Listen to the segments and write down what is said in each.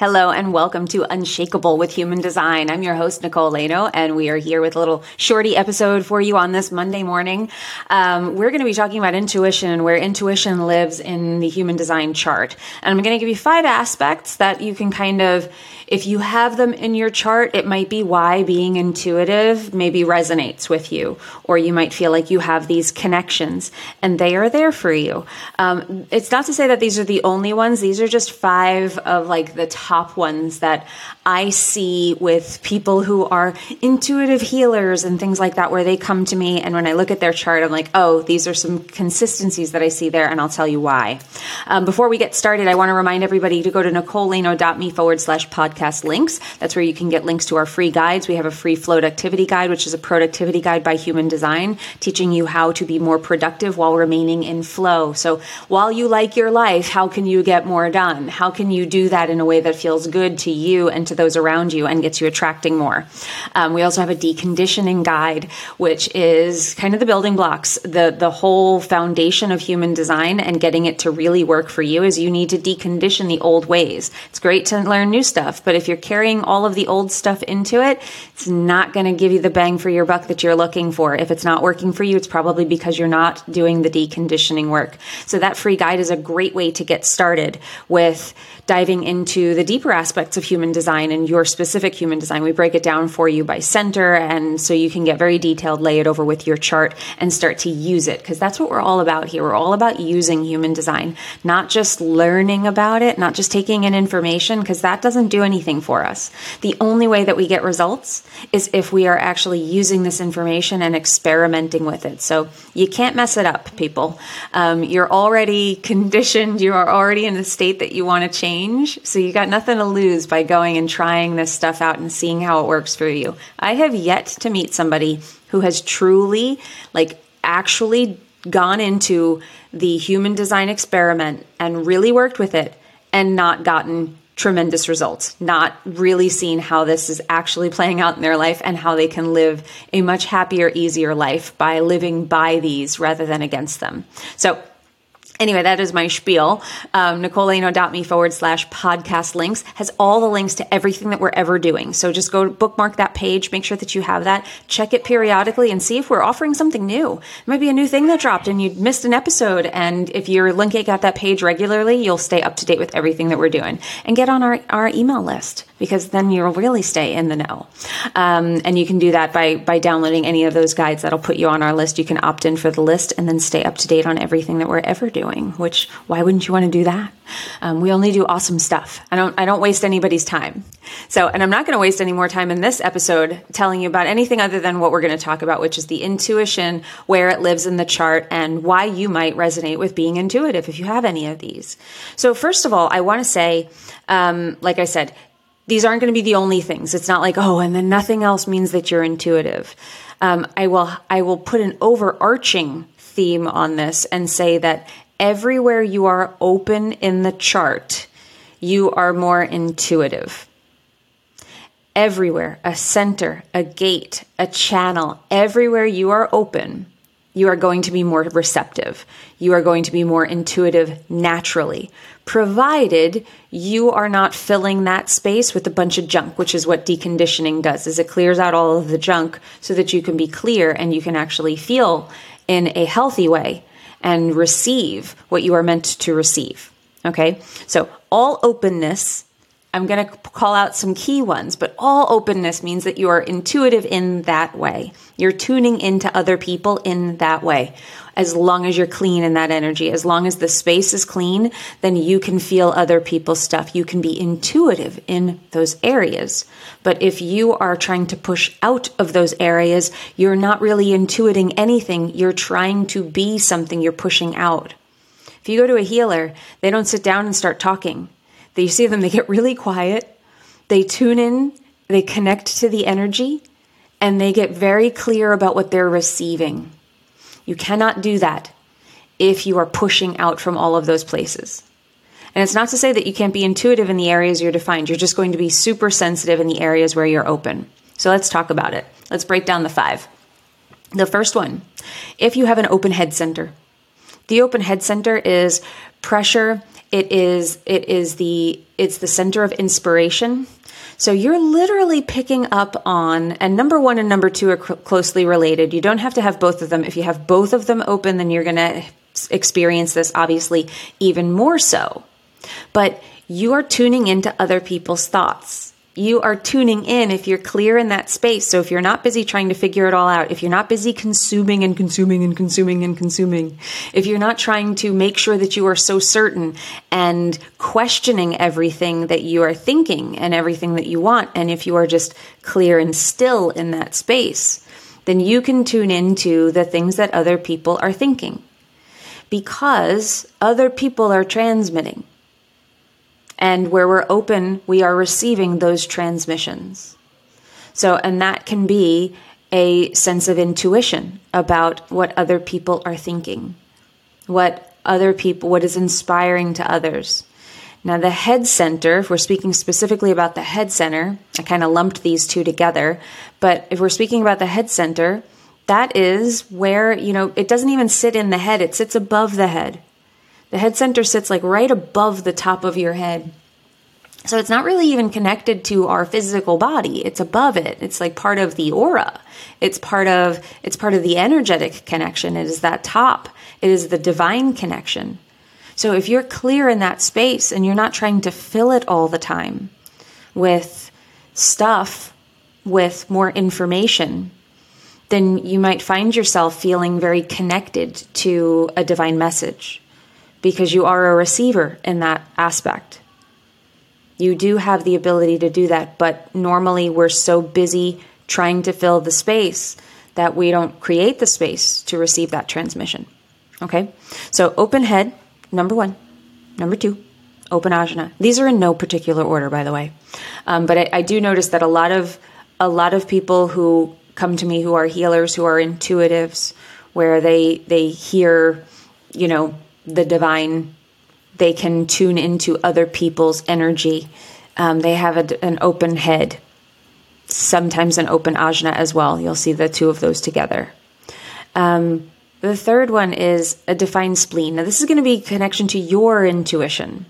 Hello and welcome to Unshakable with Human Design. I'm your host, Nicole Laino, and we are here with a little shorty episode for you on this Monday morning. Um, we're going to be talking about intuition and where intuition lives in the human design chart. And I'm going to give you five aspects that you can kind of if you have them in your chart, it might be why being intuitive maybe resonates with you, or you might feel like you have these connections and they are there for you. Um, it's not to say that these are the only ones, these are just five of like the top ones that I see with people who are intuitive healers and things like that, where they come to me and when I look at their chart, I'm like, oh, these are some consistencies that I see there, and I'll tell you why. Um, before we get started, I want to remind everybody to go to nicolelaino.me forward slash podcast links. That's where you can get links to our free guides. We have a free float activity guide, which is a productivity guide by human design, teaching you how to be more productive while remaining in flow. So while you like your life, how can you get more done? How can you do that in a way that feels good to you and to those around you and gets you attracting more? Um, we also have a deconditioning guide, which is kind of the building blocks, the, the whole foundation of human design and getting it to really work for you is you need to decondition the old ways. It's great to learn new stuff, but but if you're carrying all of the old stuff into it, it's not going to give you the bang for your buck that you're looking for. If it's not working for you, it's probably because you're not doing the deconditioning work. So that free guide is a great way to get started with diving into the deeper aspects of human design and your specific human design. We break it down for you by center. And so you can get very detailed, lay it over with your chart and start to use it. Cause that's what we're all about here. We're all about using human design, not just learning about it, not just taking in information, cause that doesn't do anything for us. The only way that we get results is if we are actually using this information and experimenting with it. So you can't mess it up, people. Um, you're already conditioned. You are already in the state that you want to change change. So you got nothing to lose by going and trying this stuff out and seeing how it works for you. I have yet to meet somebody who has truly, like, actually gone into the human design experiment and really worked with it and not gotten tremendous results, not really seen how this is actually playing out in their life and how they can live a much happier, easier life by living by these rather than against them. So Anyway, that is my spiel. Um, NicoleLaino.me forward slash podcast links has all the links to everything that we're ever doing. So just go bookmark that page, make sure that you have that, check it periodically and see if we're offering something new. It might be a new thing that dropped and you missed an episode. And if you're linking at that page regularly, you'll stay up to date with everything that we're doing and get on our, our email list because then you'll really stay in the know. Um, and you can do that by, by downloading any of those guides that'll put you on our list. You can opt in for the list and then stay up to date on everything that we're ever doing which why wouldn't you want to do that? Um, we only do awesome stuff. I don't, I don't waste anybody's time. So, and I'm not going to waste any more time in this episode telling you about anything other than what we're going to talk about, which is the intuition, where it lives in the chart and why you might resonate with being intuitive if you have any of these. So first of all, I want to say, um, like I said, these aren't going to be the only things. It's not like, oh, and then nothing else means that you're intuitive. Um, I will, I will put an overarching theme on this and say that everywhere you are open in the chart, you are more intuitive. Everywhere, a center, a gate, a channel, everywhere you are open, you are going to be more receptive. You are going to be more intuitive naturally, provided you are not filling that space with a bunch of junk, which is what deconditioning does, is it clears out all of the junk so that you can be clear and you can actually feel in a healthy way and receive what you are meant to receive. Okay. So all openness, I'm going to call out some key ones, but all openness means that you are intuitive in that way. You're tuning into other people in that way as long as you're clean in that energy. As long as the space is clean, then you can feel other people's stuff. You can be intuitive in those areas. But if you are trying to push out of those areas, you're not really intuiting anything. You're trying to be something you're pushing out. If you go to a healer, they don't sit down and start talking. You see them, they get really quiet they tune in, they connect to the energy, and they get very clear about what they're receiving. You cannot do that if you are pushing out from all of those places. And it's not to say that you can't be intuitive in the areas you're defined. You're just going to be super sensitive in the areas where you're open. So let's talk about it. Let's break down the five. The first one if you have an open head center, the open head center is pressure. It is it is the it's the center of inspiration. So you're literally picking up on, and number one and number two are closely related. You don't have to have both of them. If you have both of them open, then you're going to experience this obviously even more so. But you are tuning into other people's thoughts you are tuning in if you're clear in that space. So if you're not busy trying to figure it all out, if you're not busy consuming and consuming and consuming and consuming, if you're not trying to make sure that you are so certain and questioning everything that you are thinking and everything that you want, and if you are just clear and still in that space, then you can tune into the things that other people are thinking because other people are transmitting. And where we're open, we are receiving those transmissions. So, and that can be a sense of intuition about what other people are thinking, what other people, what is inspiring to others. Now, the head center, if we're speaking specifically about the head center, I kind of lumped these two together, but if we're speaking about the head center, that is where, you know, it doesn't even sit in the head, it sits above the head. The head center sits like right above the top of your head. So it's not really even connected to our physical body. It's above it. It's like part of the aura. It's part of it's part of the energetic connection. It is that top. It is the divine connection. So if you're clear in that space and you're not trying to fill it all the time with stuff, with more information, then you might find yourself feeling very connected to a divine message because you are a receiver in that aspect. You do have the ability to do that, but normally we're so busy trying to fill the space that we don't create the space to receive that transmission. Okay? So open head, number one. Number two, open ajna. These are in no particular order, by the way. Um, but I, I do notice that a lot of a lot of people who come to me who are healers, who are intuitives, where they they hear, you know, the divine. They can tune into other people's energy. Um, they have a, an open head, sometimes an open ajna as well. You'll see the two of those together. Um, the third one is a defined spleen. Now, this is going to be connection to your intuition.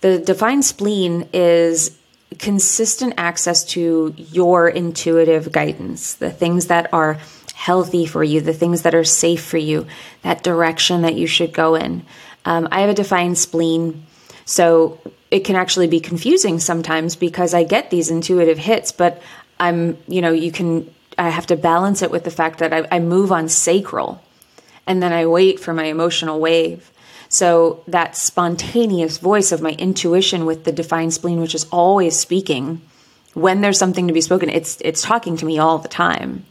The defined spleen is consistent access to your intuitive guidance, the things that are healthy for you, the things that are safe for you, that direction that you should go in. Um, I have a defined spleen, so it can actually be confusing sometimes because I get these intuitive hits, but I'm, you know, you can, I have to balance it with the fact that I, I move on sacral and then I wait for my emotional wave. So that spontaneous voice of my intuition with the defined spleen, which is always speaking, when there's something to be spoken, it's it's talking to me all the time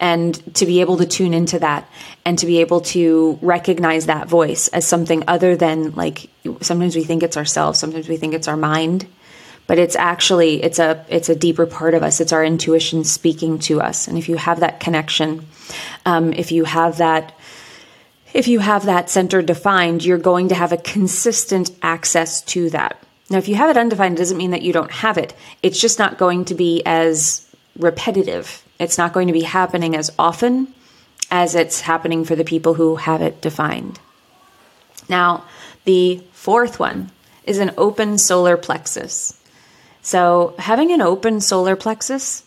and to be able to tune into that and to be able to recognize that voice as something other than like sometimes we think it's ourselves sometimes we think it's our mind but it's actually it's a it's a deeper part of us. It's our intuition speaking to us. And if you have that connection um, if you have that if you have that center defined you're going to have a consistent access to that. Now if you have it undefined it doesn't mean that you don't have it. It's just not going to be as repetitive it's not going to be happening as often as it's happening for the people who have it defined. Now, the fourth one is an open solar plexus. So, having an open solar plexus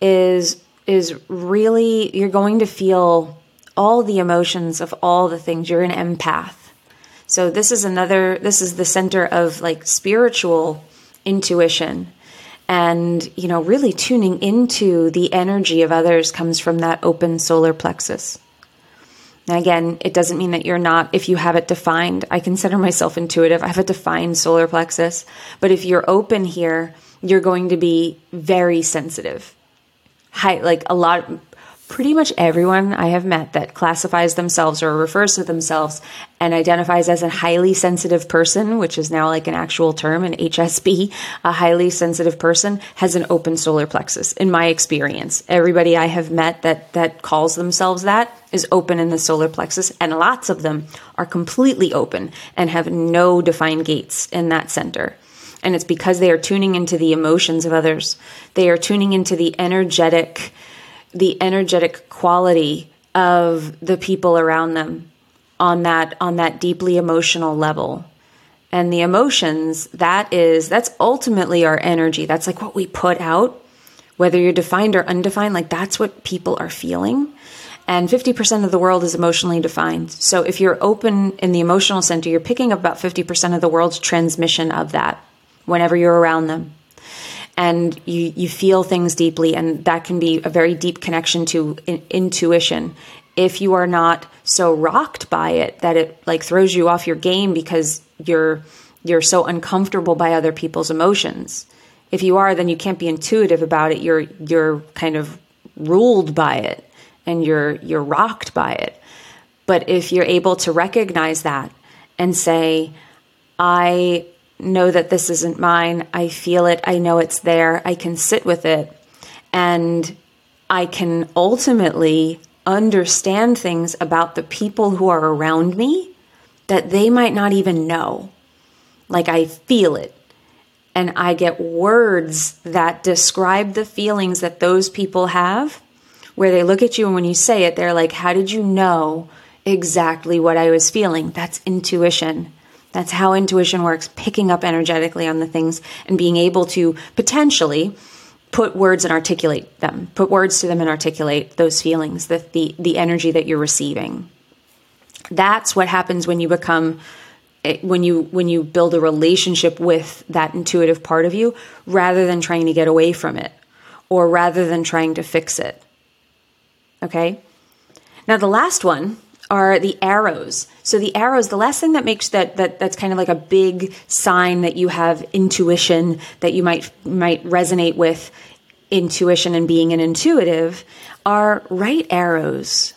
is is really you're going to feel all the emotions of all the things. You're an empath. So this is another this is the center of like spiritual intuition and you know really tuning into the energy of others comes from that open solar plexus. Now again it doesn't mean that you're not if you have it defined i consider myself intuitive i have a defined solar plexus. But if you're open here you're going to be very sensitive. High like a lot pretty much everyone I have met that classifies themselves or refers to themselves and identifies as a highly sensitive person, which is now like an actual term in HSP, a highly sensitive person has an open solar plexus in my experience. Everybody I have met that that calls themselves that is open in the solar plexus and lots of them are completely open and have no defined gates in that center. And it's because they are tuning into the emotions of others. They are tuning into the energetic the energetic quality of the people around them on that on that deeply emotional level. And the emotions that is that's ultimately our energy. That's like what we put out whether you're defined or undefined like that's what people are feeling. And 50% of the world is emotionally defined. So if you're open in the emotional center you're picking up about 50% of the world's transmission of that whenever you're around them and you you feel things deeply and that can be a very deep connection to in, intuition. If you are not so rocked by it that it like throws you off your game because you're you're so uncomfortable by other people's emotions if you are then you can't be intuitive about it. You're you're kind of ruled by it and you're you're rocked by it. But if you're able to recognize that and say i know that this isn't mine. I feel it. I know it's there. I can sit with it. And I can ultimately understand things about the people who are around me that they might not even know. Like I feel it. And I get words that describe the feelings that those people have, where they look at you and when you say it, they're like, How did you know exactly what I was feeling? That's intuition. That's how intuition works, picking up energetically on the things and being able to potentially put words and articulate them, put words to them and articulate those feelings, the, the, the energy that you're receiving. That's what happens when you become eh, when you when you build a relationship with that intuitive part of you rather than trying to get away from it or rather than trying to fix it. Okay? Now the last one are the arrows. So the arrows, the last thing that makes that that that's kind of like a big sign that you have intuition that you might might resonate with intuition and being an intuitive are right arrows.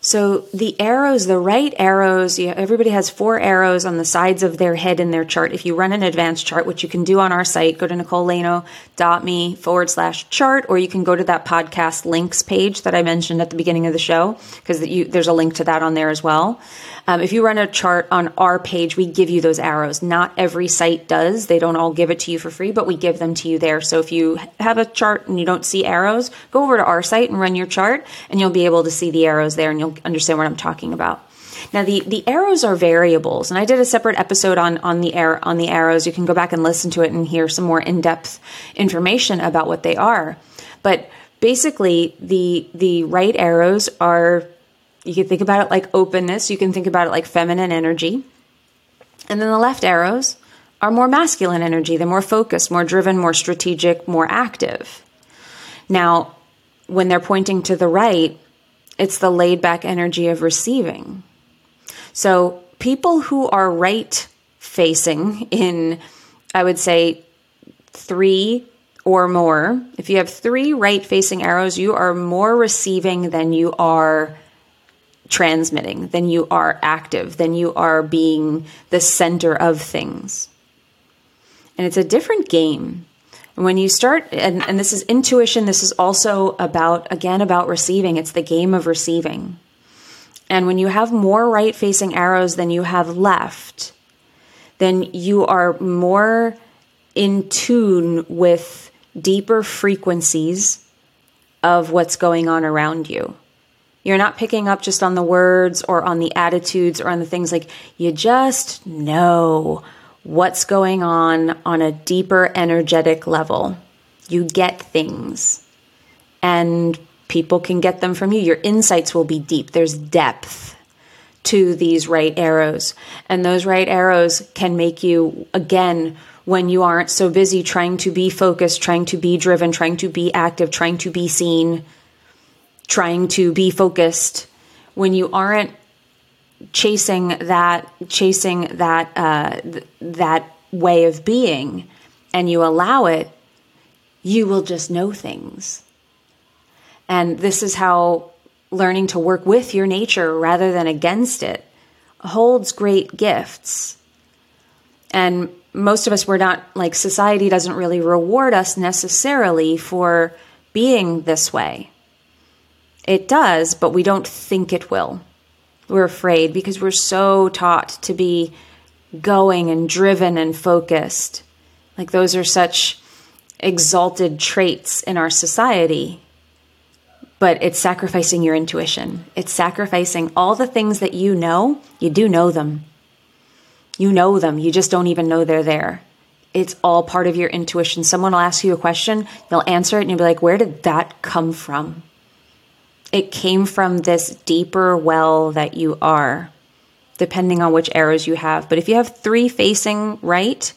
So the arrows, the right arrows, you, everybody has four arrows on the sides of their head in their chart. If you run an advanced chart, which you can do on our site, go to nicolelaino.me forward slash chart, or you can go to that podcast links page that I mentioned at the beginning of the show, because there's a link to that on there as well. Um, if you run a chart on our page, we give you those arrows. Not every site does. They don't all give it to you for free, but we give them to you there. So if you have a chart and you don't see arrows, go over to our site and run your chart, and you'll be able to see the arrows there and you'll understand what I'm talking about. Now the the arrows are variables, and I did a separate episode on on the air on the arrows. You can go back and listen to it and hear some more in depth information about what they are. But basically, the the right arrows are you can think about it like openness. You can think about it like feminine energy, and then the left arrows are more masculine energy. They're more focused, more driven, more strategic, more active. Now, when they're pointing to the right, it's the laid back energy of receiving. So people who are right facing in, I would say, three or more, if you have three right facing arrows, you are more receiving than you are transmitting, than you are active, than you are being the center of things. And it's a different game when you start, and, and this is intuition, this is also about, again, about receiving. It's the game of receiving. And when you have more right facing arrows than you have left, then you are more in tune with deeper frequencies of what's going on around you. You're not picking up just on the words or on the attitudes or on the things like you just know what's going on on a deeper energetic level. You get things and people can get them from you. Your insights will be deep. There's depth to these right arrows. And those right arrows can make you, again, when you aren't so busy trying to be focused, trying to be driven, trying to be active, trying to be seen, trying to be focused, when you aren't chasing that chasing that uh, th- that way of being and you allow it you will just know things And this is how learning to work with your nature rather than against it holds great gifts. And most of us, we're not like society doesn't really reward us necessarily for being this way. It does, but we don't think it will. We're afraid because we're so taught to be going and driven and focused. Like those are such exalted traits in our society. But it's sacrificing your intuition. It's sacrificing all the things that you know, you do know them. You know them, you just don't even know they're there. It's all part of your intuition. Someone will ask you a question, you'll answer it, and you'll be like, Where did that come from? It came from this deeper well that you are, depending on which arrows you have. But if you have three facing right,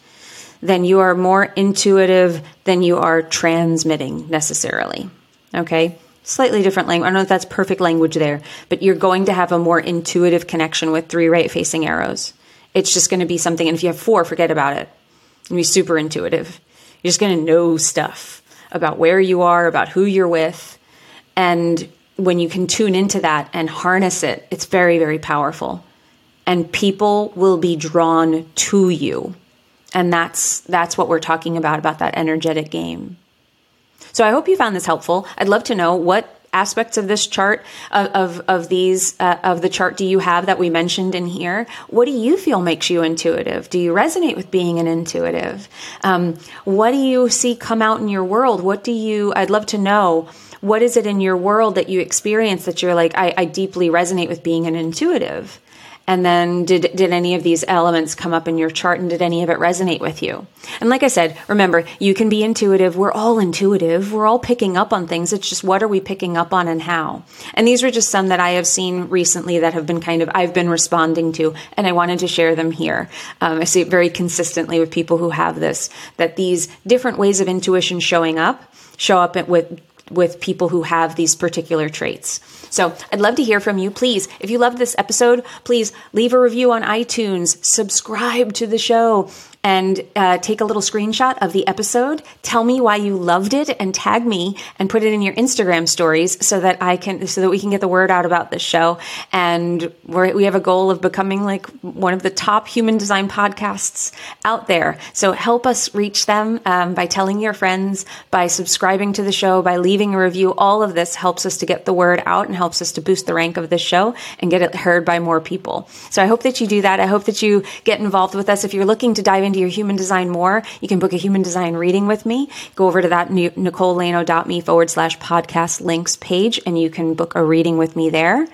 then you are more intuitive than you are transmitting necessarily. Okay? Slightly different language. I don't know if that's perfect language there, but you're going to have a more intuitive connection with three right facing arrows. It's just going to be something, and if you have four, forget about it. You'll be super intuitive. You're just going to know stuff about where you are, about who you're with. And when you can tune into that and harness it, it's very, very powerful. And people will be drawn to you. And that's that's what we're talking about about that energetic game. So I hope you found this helpful. I'd love to know what aspects of this chart of of, of these uh, of the chart do you have that we mentioned in here? What do you feel makes you intuitive? Do you resonate with being an intuitive? Um, what do you see come out in your world? What do you i'd love to know what is it in your world that you experience that you're like i, I deeply resonate with being an intuitive and then did did any of these elements come up in your chart and did any of it resonate with you? And like I said, remember, you can be intuitive. We're all intuitive. We're all picking up on things. It's just what are we picking up on and how? And these are just some that I have seen recently that have been kind of I've been responding to and I wanted to share them here. Um, I see it very consistently with people who have this that these different ways of intuition showing up show up with with people who have these particular traits. So I'd love to hear from you. Please, if you loved this episode, please leave a review on iTunes, subscribe to the show, and uh, take a little screenshot of the episode. Tell me why you loved it and tag me and put it in your Instagram stories so that I can, so that we can get the word out about this show. And we have a goal of becoming like one of the top human design podcasts out there. So help us reach them um, by telling your friends, by subscribing to the show, by leaving a review. All of this helps us to get the word out and helps us to boost the rank of this show and get it heard by more people. So I hope that you do that. I hope that you get involved with us. If you're looking to dive into your human design more, you can book a human design reading with me. Go over to that NicoleLaino.me forward slash podcast links page and you can book a reading with me there.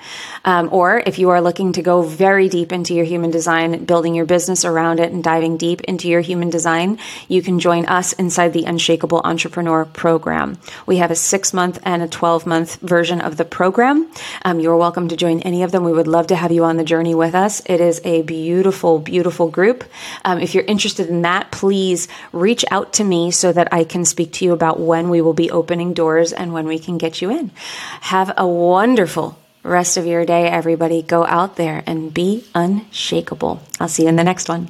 Um, or if you are looking to go very deep into your human design, building your business around it and diving deep into your human design, you can join us inside the Unshakable Entrepreneur program. We have a six month and a 12 month version of the program. Um, you're welcome to join any of them. We would love to have you on the journey with us. It is a beautiful, beautiful group. Um, if you're interested in that, please reach out to me so that I can speak to you about when we will be opening doors and when we can get you in. Have a wonderful rest of your day, everybody. Go out there and be unshakable. I'll see you in the next one.